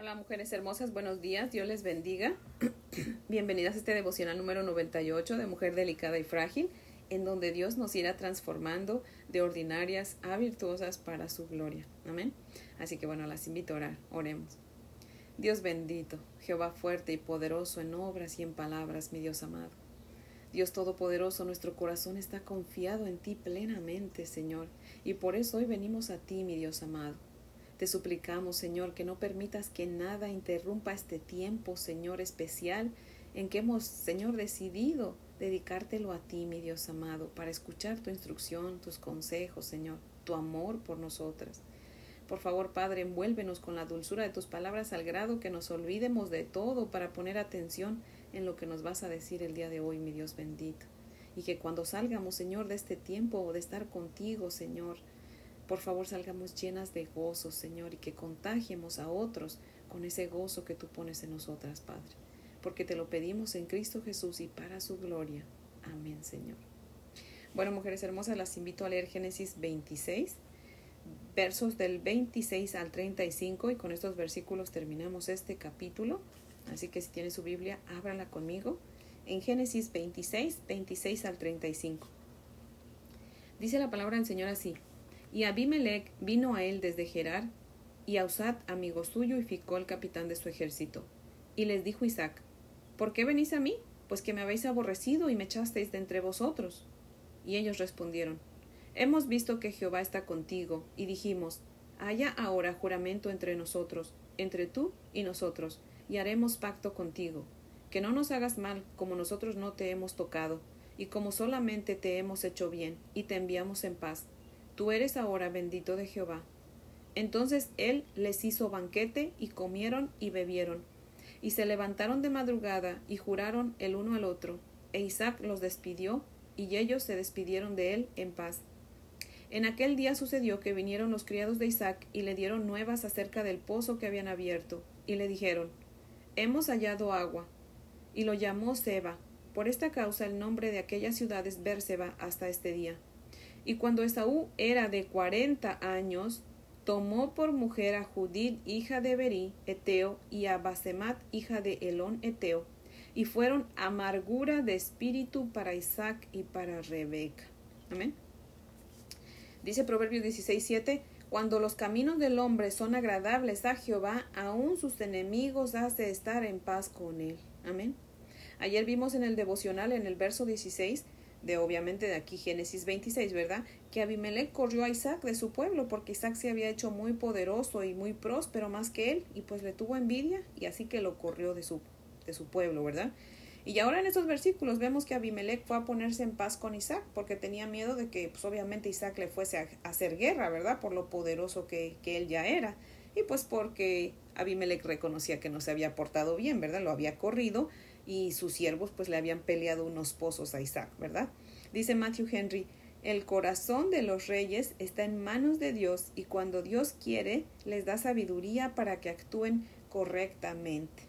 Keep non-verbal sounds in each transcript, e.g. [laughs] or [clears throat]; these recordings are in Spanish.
Hola mujeres hermosas, buenos días, Dios les bendiga. [clears throat] Bienvenidas a este devocional número 98 de Mujer Delicada y Frágil, en donde Dios nos irá transformando de ordinarias a virtuosas para su gloria. Amén. Así que bueno, las invito a orar, oremos. Dios bendito, Jehová fuerte y poderoso en obras y en palabras, mi Dios amado. Dios Todopoderoso, nuestro corazón está confiado en ti plenamente, Señor, y por eso hoy venimos a ti, mi Dios amado. Te suplicamos, Señor, que no permitas que nada interrumpa este tiempo, Señor, especial en que hemos, Señor, decidido dedicártelo a ti, mi Dios amado, para escuchar tu instrucción, tus consejos, Señor, tu amor por nosotras. Por favor, Padre, envuélvenos con la dulzura de tus palabras al grado que nos olvidemos de todo para poner atención en lo que nos vas a decir el día de hoy, mi Dios bendito. Y que cuando salgamos, Señor, de este tiempo de estar contigo, Señor, por favor salgamos llenas de gozo, Señor, y que contagiemos a otros con ese gozo que tú pones en nosotras, Padre. Porque te lo pedimos en Cristo Jesús y para su gloria. Amén, Señor. Bueno, mujeres hermosas, las invito a leer Génesis 26 versos del 26 al 35 y con estos versículos terminamos este capítulo. Así que si tiene su Biblia, ábrala conmigo en Génesis 26, 26 al 35. Dice la palabra del Señor así: Y Abimelech vino a él desde Gerar, y a Usad, amigo suyo, y ficó el capitán de su ejército. Y les dijo Isaac: ¿Por qué venís a mí? Pues que me habéis aborrecido y me echasteis de entre vosotros. Y ellos respondieron: Hemos visto que Jehová está contigo, y dijimos, haya ahora juramento entre nosotros, entre tú y nosotros, y haremos pacto contigo, que no nos hagas mal como nosotros no te hemos tocado, y como solamente te hemos hecho bien, y te enviamos en paz. Tú eres ahora bendito de Jehová. Entonces él les hizo banquete, y comieron y bebieron, y se levantaron de madrugada, y juraron el uno al otro, e Isaac los despidió, y ellos se despidieron de él en paz. En aquel día sucedió que vinieron los criados de Isaac y le dieron nuevas acerca del pozo que habían abierto, y le dijeron Hemos hallado agua. Y lo llamó Seba. Por esta causa el nombre de aquella ciudad es Berseba hasta este día. Y cuando Esaú era de cuarenta años, tomó por mujer a Judith, hija de Berí, Eteo, y a Basemat, hija de Elón, Eteo, y fueron amargura de espíritu para Isaac y para Rebeca. Amén. Dice Proverbios 16:7, cuando los caminos del hombre son agradables a Jehová, aun sus enemigos hace estar en paz con él. Amén. Ayer vimos en el devocional, en el verso 16, de obviamente de aquí Génesis 26, ¿verdad? Que Abimelech corrió a Isaac de su pueblo porque Isaac se había hecho muy poderoso y muy próspero más que él y pues le tuvo envidia y así que lo corrió de su, de su pueblo, ¿verdad? Y ahora en estos versículos vemos que Abimelech fue a ponerse en paz con Isaac porque tenía miedo de que pues obviamente Isaac le fuese a hacer guerra, ¿verdad? Por lo poderoso que, que él ya era. Y pues porque Abimelech reconocía que no se había portado bien, ¿verdad? Lo había corrido y sus siervos pues le habían peleado unos pozos a Isaac, ¿verdad? Dice Matthew Henry, el corazón de los reyes está en manos de Dios y cuando Dios quiere les da sabiduría para que actúen correctamente.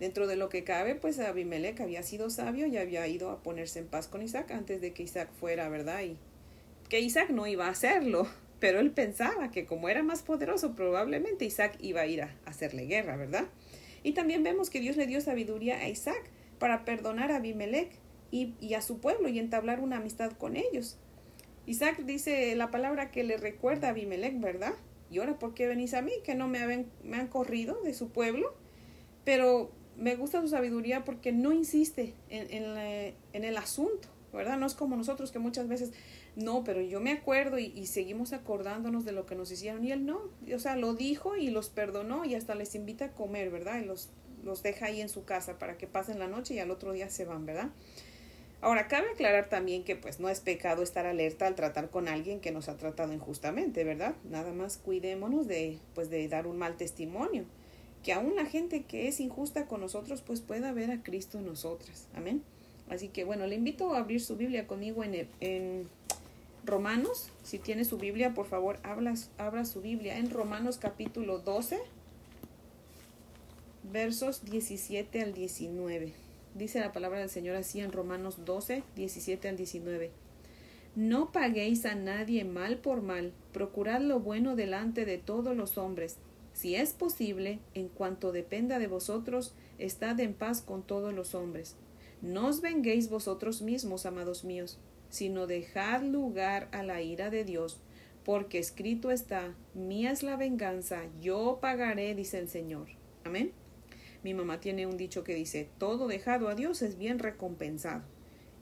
Dentro de lo que cabe, pues Abimelech había sido sabio y había ido a ponerse en paz con Isaac antes de que Isaac fuera, ¿verdad? Y que Isaac no iba a hacerlo, pero él pensaba que como era más poderoso, probablemente Isaac iba a ir a hacerle guerra, ¿verdad? Y también vemos que Dios le dio sabiduría a Isaac para perdonar a Abimelech y, a su pueblo y entablar una amistad con ellos. Isaac dice la palabra que le recuerda a Abimelech, ¿verdad? Y ahora, ¿por qué venís a mí? Que no me, han corrido de su pueblo. Pero me gusta su sabiduría porque no insiste en, en, el asunto, ¿verdad? No es como nosotros que muchas veces, no, pero yo me acuerdo y, seguimos acordándonos de lo que nos hicieron y él no, o sea, lo dijo y los perdonó y hasta les invita a comer, ¿verdad? Y los, los deja ahí en su casa para que pasen la noche y al otro día se van, ¿verdad? Ahora, cabe aclarar también que pues no es pecado estar alerta al tratar con alguien que nos ha tratado injustamente, ¿verdad? Nada más cuidémonos de, pues, de dar un mal testimonio que aún la gente que es injusta con nosotros pues pueda ver a Cristo en nosotras. Amén. Así que bueno, le invito a abrir su Biblia conmigo en, en Romanos. Si tiene su Biblia, por favor, abra, abra su Biblia en Romanos capítulo 12, versos 17 al 19. Dice la palabra del Señor así en Romanos 12, 17 al 19. No paguéis a nadie mal por mal, procurad lo bueno delante de todos los hombres Si es posible, en cuanto dependa de vosotros, estad en paz con todos los hombres. No os venguéis vosotros mismos, amados míos, sino dejad lugar a la ira de Dios, porque escrito está, mía es la venganza, yo pagaré, dice el Señor. Amén. Mi mamá tiene un dicho que dice, todo dejado a Dios es bien recompensado.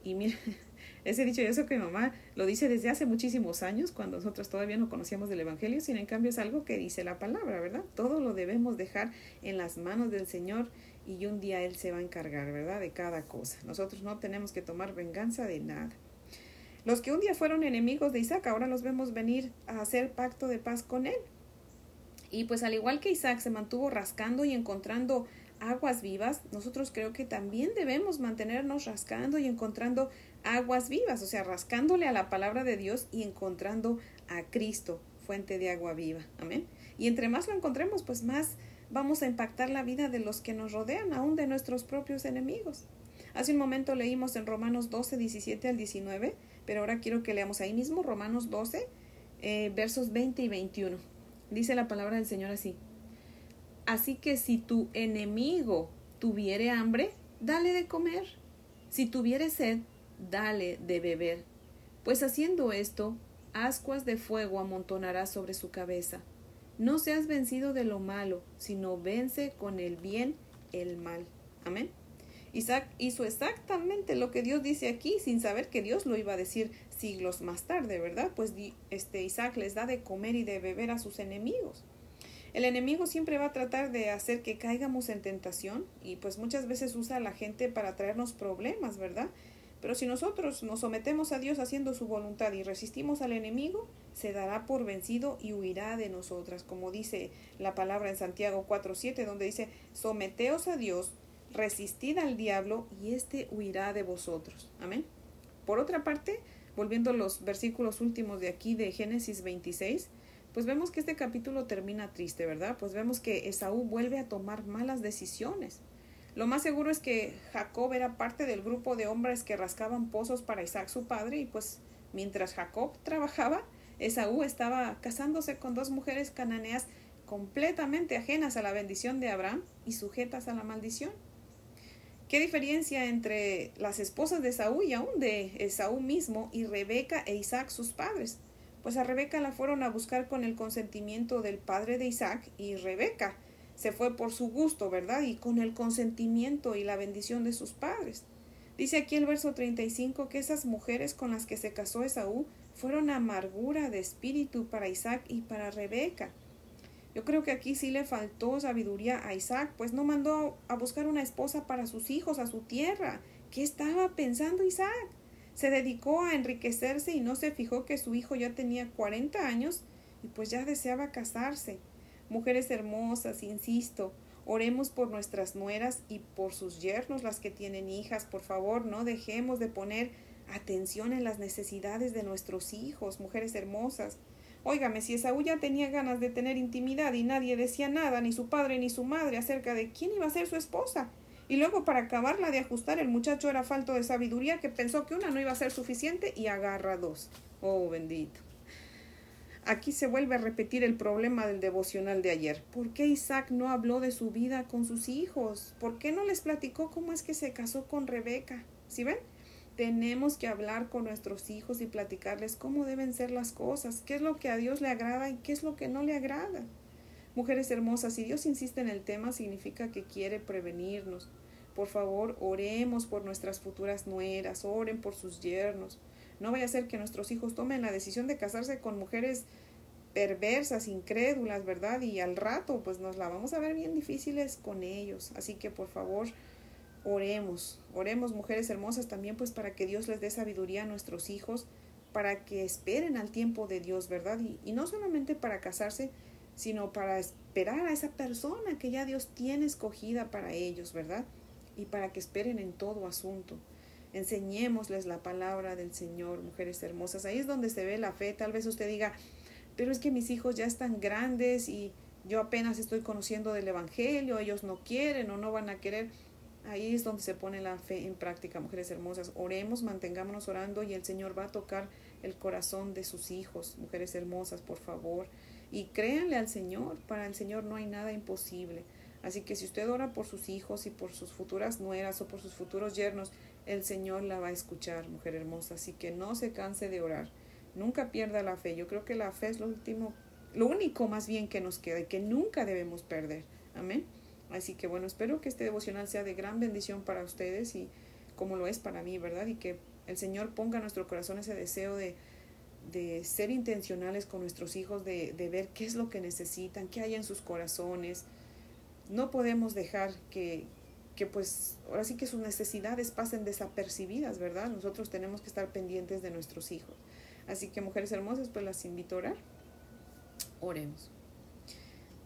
Y mira, [laughs] ese dicho y eso que mi mamá lo dice desde hace muchísimos años, cuando nosotros todavía no conocíamos del Evangelio, sin en cambio es algo que dice la palabra, ¿verdad? Todo lo debemos dejar en las manos del Señor y un día Él se va a encargar, ¿verdad? De cada cosa. Nosotros no tenemos que tomar venganza de nada. Los que un día fueron enemigos de Isaac, ahora los vemos venir a hacer pacto de paz con Él. Y pues al igual que Isaac se mantuvo rascando y encontrando aguas vivas, nosotros creo que también debemos mantenernos rascando y encontrando aguas vivas, o sea, rascándole a la palabra de Dios y encontrando a Cristo, fuente de agua viva. Amén. Y entre más lo encontremos, pues más vamos a impactar la vida de los que nos rodean, aún de nuestros propios enemigos. Hace un momento leímos en Romanos 12, 17 al 19, pero ahora quiero que leamos ahí mismo Romanos 12, eh, versos 20 y 21. Dice la palabra del Señor así. Así que si tu enemigo tuviere hambre, dale de comer. Si tuviere sed, dale de beber. Pues haciendo esto, ascuas de fuego amontonará sobre su cabeza. No seas vencido de lo malo, sino vence con el bien el mal. Amén. Isaac hizo exactamente lo que Dios dice aquí sin saber que Dios lo iba a decir siglos más tarde, ¿verdad? Pues este Isaac les da de comer y de beber a sus enemigos. El enemigo siempre va a tratar de hacer que caigamos en tentación y pues muchas veces usa a la gente para traernos problemas, ¿verdad? Pero si nosotros nos sometemos a Dios haciendo su voluntad y resistimos al enemigo, se dará por vencido y huirá de nosotras, como dice la palabra en Santiago 4.7, donde dice, someteos a Dios, resistid al diablo y éste huirá de vosotros. Amén. Por otra parte, volviendo a los versículos últimos de aquí de Génesis 26, pues vemos que este capítulo termina triste, ¿verdad? Pues vemos que Esaú vuelve a tomar malas decisiones. Lo más seguro es que Jacob era parte del grupo de hombres que rascaban pozos para Isaac su padre y pues mientras Jacob trabajaba, Esaú estaba casándose con dos mujeres cananeas completamente ajenas a la bendición de Abraham y sujetas a la maldición. ¿Qué diferencia entre las esposas de Esaú y aún de Esaú mismo y Rebeca e Isaac sus padres? pues a Rebeca la fueron a buscar con el consentimiento del padre de Isaac y Rebeca se fue por su gusto, ¿verdad? Y con el consentimiento y la bendición de sus padres. Dice aquí el verso 35 que esas mujeres con las que se casó Esaú fueron amargura de espíritu para Isaac y para Rebeca. Yo creo que aquí sí le faltó sabiduría a Isaac, pues no mandó a buscar una esposa para sus hijos, a su tierra. ¿Qué estaba pensando Isaac? Se dedicó a enriquecerse y no se fijó que su hijo ya tenía 40 años y pues ya deseaba casarse. Mujeres hermosas, insisto, oremos por nuestras nueras y por sus yernos, las que tienen hijas. Por favor, no dejemos de poner atención en las necesidades de nuestros hijos, mujeres hermosas. Óigame, si Esaú ya tenía ganas de tener intimidad y nadie decía nada, ni su padre ni su madre, acerca de quién iba a ser su esposa, y luego para acabarla de ajustar el muchacho era falto de sabiduría que pensó que una no iba a ser suficiente y agarra dos. Oh bendito. Aquí se vuelve a repetir el problema del devocional de ayer. ¿Por qué Isaac no habló de su vida con sus hijos? ¿Por qué no les platicó cómo es que se casó con Rebeca? ¿Sí ven? Tenemos que hablar con nuestros hijos y platicarles cómo deben ser las cosas, qué es lo que a Dios le agrada y qué es lo que no le agrada. Mujeres hermosas, si Dios insiste en el tema, significa que quiere prevenirnos. Por favor, oremos por nuestras futuras nueras, oren por sus yernos. No vaya a ser que nuestros hijos tomen la decisión de casarse con mujeres perversas, incrédulas, ¿verdad? Y al rato, pues nos la vamos a ver bien difíciles con ellos. Así que, por favor, oremos. Oremos, mujeres hermosas, también pues para que Dios les dé sabiduría a nuestros hijos, para que esperen al tiempo de Dios, ¿verdad? Y, no solamente para casarse, sino para esperar a esa persona que ya Dios tiene escogida para ellos, ¿verdad? Y para que esperen en todo asunto. Enseñémosles la palabra del Señor, mujeres hermosas. Ahí es donde se ve la fe. Tal vez usted diga, pero es que mis hijos ya están grandes y yo apenas estoy conociendo del Evangelio, ellos no quieren o no van a querer. Ahí es donde se pone la fe en práctica, mujeres hermosas. Oremos, mantengámonos orando y el Señor va a tocar el corazón de sus hijos, mujeres hermosas, por favor y créanle al Señor, para el Señor no hay nada imposible. Así que si usted ora por sus hijos y por sus futuras nueras o por sus futuros yernos, el Señor la va a escuchar, mujer hermosa. Así que no se canse de orar. Nunca pierda la fe. Yo creo que la fe es lo último, lo único más bien que nos queda y que nunca debemos perder. Amén. Así que bueno, espero que este devocional sea de gran bendición para ustedes y como lo es para mí, ¿verdad? Y que el Señor ponga en nuestro corazón ese deseo de, de ser intencionales con nuestros hijos, de, de ver qué es lo que necesitan, qué hay en sus corazones. No podemos dejar que, que pues ahora sí que sus necesidades pasen desapercibidas, ¿verdad? Nosotros tenemos que estar pendientes de nuestros hijos. Así que mujeres hermosas, pues las invito a orar. Oremos.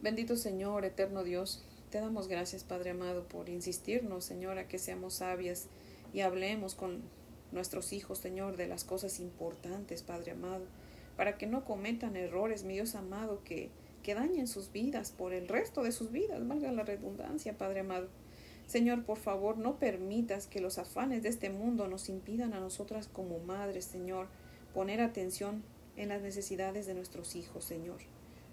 Bendito Señor, eterno Dios, te damos gracias, Padre amado, por insistirnos, Señor, a que seamos sabias y hablemos con nuestros hijos, Señor, de las cosas importantes, Padre amado, para que no cometan errores, mi Dios amado, que, que dañen sus vidas por el resto de sus vidas, valga la redundancia, Padre amado. Señor, por favor, no permitas que los afanes de este mundo nos impidan a nosotras como madres, Señor, poner atención en las necesidades de nuestros hijos, Señor.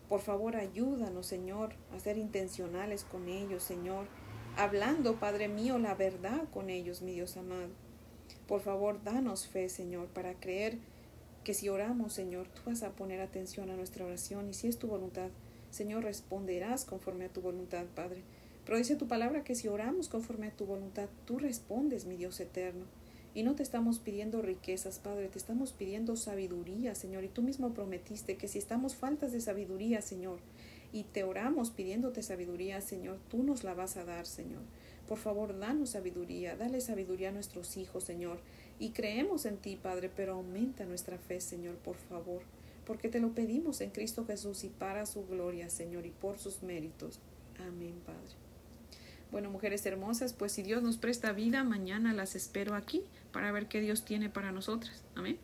Por favor, ayúdanos, Señor, a ser intencionales con ellos, Señor, hablando, Padre mío, la verdad con ellos, mi Dios amado. Por favor, danos fe, Señor, para creer que si oramos, Señor, tú vas a poner atención a nuestra oración y si es tu voluntad, Señor, responderás conforme a tu voluntad, Padre. Pero dice tu palabra que si oramos conforme a tu voluntad, tú respondes, mi Dios eterno. Y no te estamos pidiendo riquezas, Padre, te estamos pidiendo sabiduría, Señor. Y tú mismo prometiste que si estamos faltas de sabiduría, Señor, y te oramos pidiéndote sabiduría, Señor, tú nos la vas a dar, Señor. Por favor, danos sabiduría, dale sabiduría a nuestros hijos, Señor. Y creemos en ti, Padre, pero aumenta nuestra fe, Señor, por favor. Porque te lo pedimos en Cristo Jesús y para su gloria, Señor, y por sus méritos. Amén, Padre. Bueno, mujeres hermosas, pues si Dios nos presta vida, mañana las espero aquí para ver qué Dios tiene para nosotras. Amén.